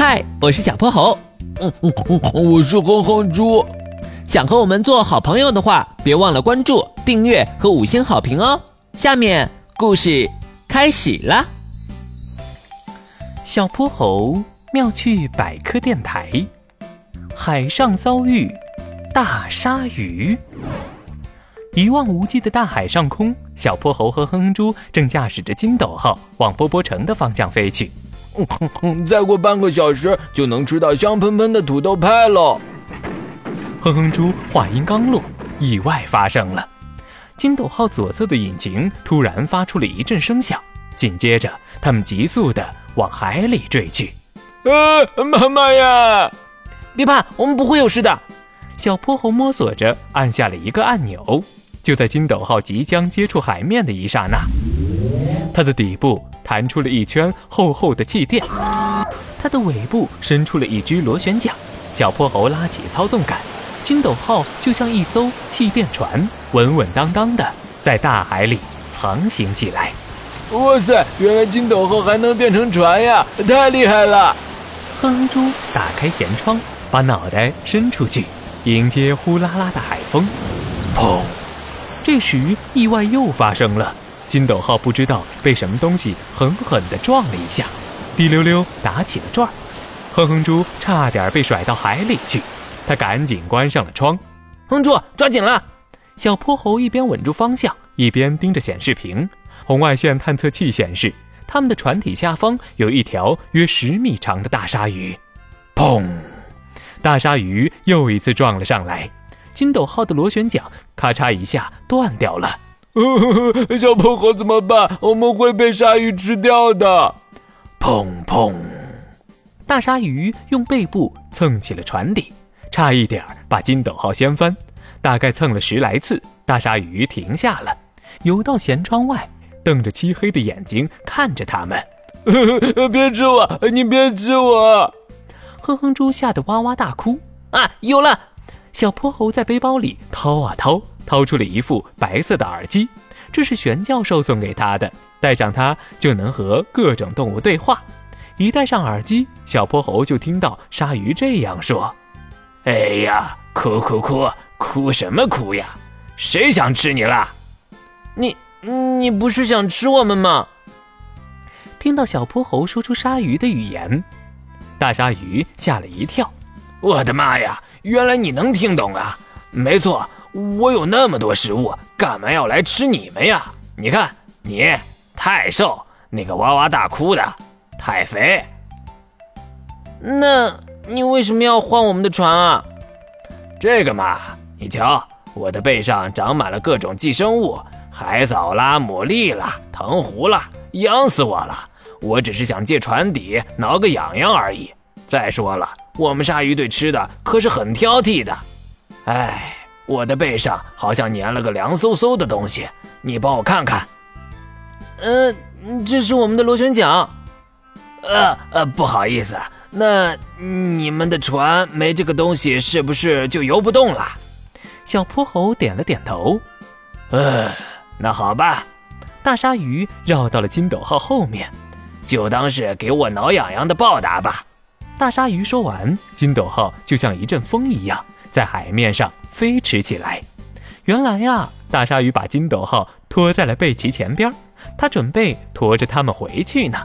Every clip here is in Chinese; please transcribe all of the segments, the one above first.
嗨，我是小泼猴。嗯嗯嗯，我是哼哼猪。想和我们做好朋友的话，别忘了关注、订阅和五星好评哦。下面故事开始啦。小泼猴妙趣百科电台，海上遭遇大鲨鱼。一望无际的大海上空，小泼猴和哼哼猪正驾驶着金斗号往波波城的方向飞去。再过半个小时就能吃到香喷喷的土豆派了。哼哼猪话音刚落，意外发生了。金斗号左侧的引擎突然发出了一阵声响，紧接着他们急速的往海里坠去。呃，妈妈呀！别怕，我们不会有事的。小泼猴摸索着按下了一个按钮，就在金斗号即将接触海面的一刹那，它的底部。弹出了一圈厚厚的气垫，它的尾部伸出了一只螺旋桨。小泼猴拉起操纵杆，金斗号就像一艘气垫船，稳稳当当的在大海里航行起来。哇塞，原来金斗号还能变成船呀！太厉害了！哼哼猪打开舷窗，把脑袋伸出去，迎接呼啦啦的海风。砰！这时意外又发生了。金斗号不知道被什么东西狠狠地撞了一下，滴溜溜打起了转儿。哼哼猪差点被甩到海里去，他赶紧关上了窗。哼猪，抓紧了！小泼猴一边稳住方向，一边盯着显示屏。红外线探测器显示，他们的船体下方有一条约十米长的大鲨鱼。砰！大鲨鱼又一次撞了上来，金斗号的螺旋桨咔嚓一下断掉了。小泼猴怎么办？我们会被鲨鱼吃掉的！砰砰！大鲨鱼用背部蹭起了船底，差一点把金斗号掀翻。大概蹭了十来次，大鲨鱼停下了，游到舷窗外，瞪着漆黑的眼睛看着他们。别吃我！你别吃我！哼哼猪吓得哇哇大哭。啊，有了！小泼猴在背包里掏啊掏。掏出了一副白色的耳机，这是玄教授送给他的，戴上它就能和各种动物对话。一戴上耳机，小泼猴就听到鲨鱼这样说：“哎呀，哭哭哭，哭什么哭呀？谁想吃你啦？你你不是想吃我们吗？”听到小泼猴说出鲨鱼的语言，大鲨鱼吓了一跳：“我的妈呀，原来你能听懂啊！没错。”我有那么多食物，干嘛要来吃你们呀？你看你太瘦，那个哇哇大哭的太肥。那你为什么要换我们的船啊？这个嘛，你瞧，我的背上长满了各种寄生物，海藻啦、牡蛎啦、藤壶啦，痒死我了。我只是想借船底挠个痒痒而已。再说了，我们鲨鱼对吃的可是很挑剔的。哎。我的背上好像粘了个凉飕飕的东西，你帮我看看。呃，这是我们的螺旋桨。呃呃，不好意思，那你们的船没这个东西，是不是就游不动了？小泼猴点了点头。呃，那好吧。大鲨鱼绕到了金斗号后面，就当是给我挠痒痒的报答吧。大鲨鱼说完，金斗号就像一阵风一样。在海面上飞驰起来。原来呀，大鲨鱼把金斗号拖在了贝奇前边，他准备驮着他们回去呢。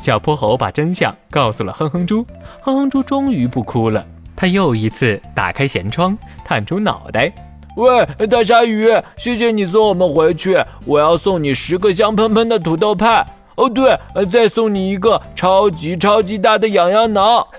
小泼猴把真相告诉了哼哼猪，哼哼猪终于不哭了。他又一次打开舷窗，探出脑袋：“喂，大鲨鱼，谢谢你送我们回去，我要送你十个香喷喷的土豆派。哦，对，再送你一个超级超级大的痒痒挠。”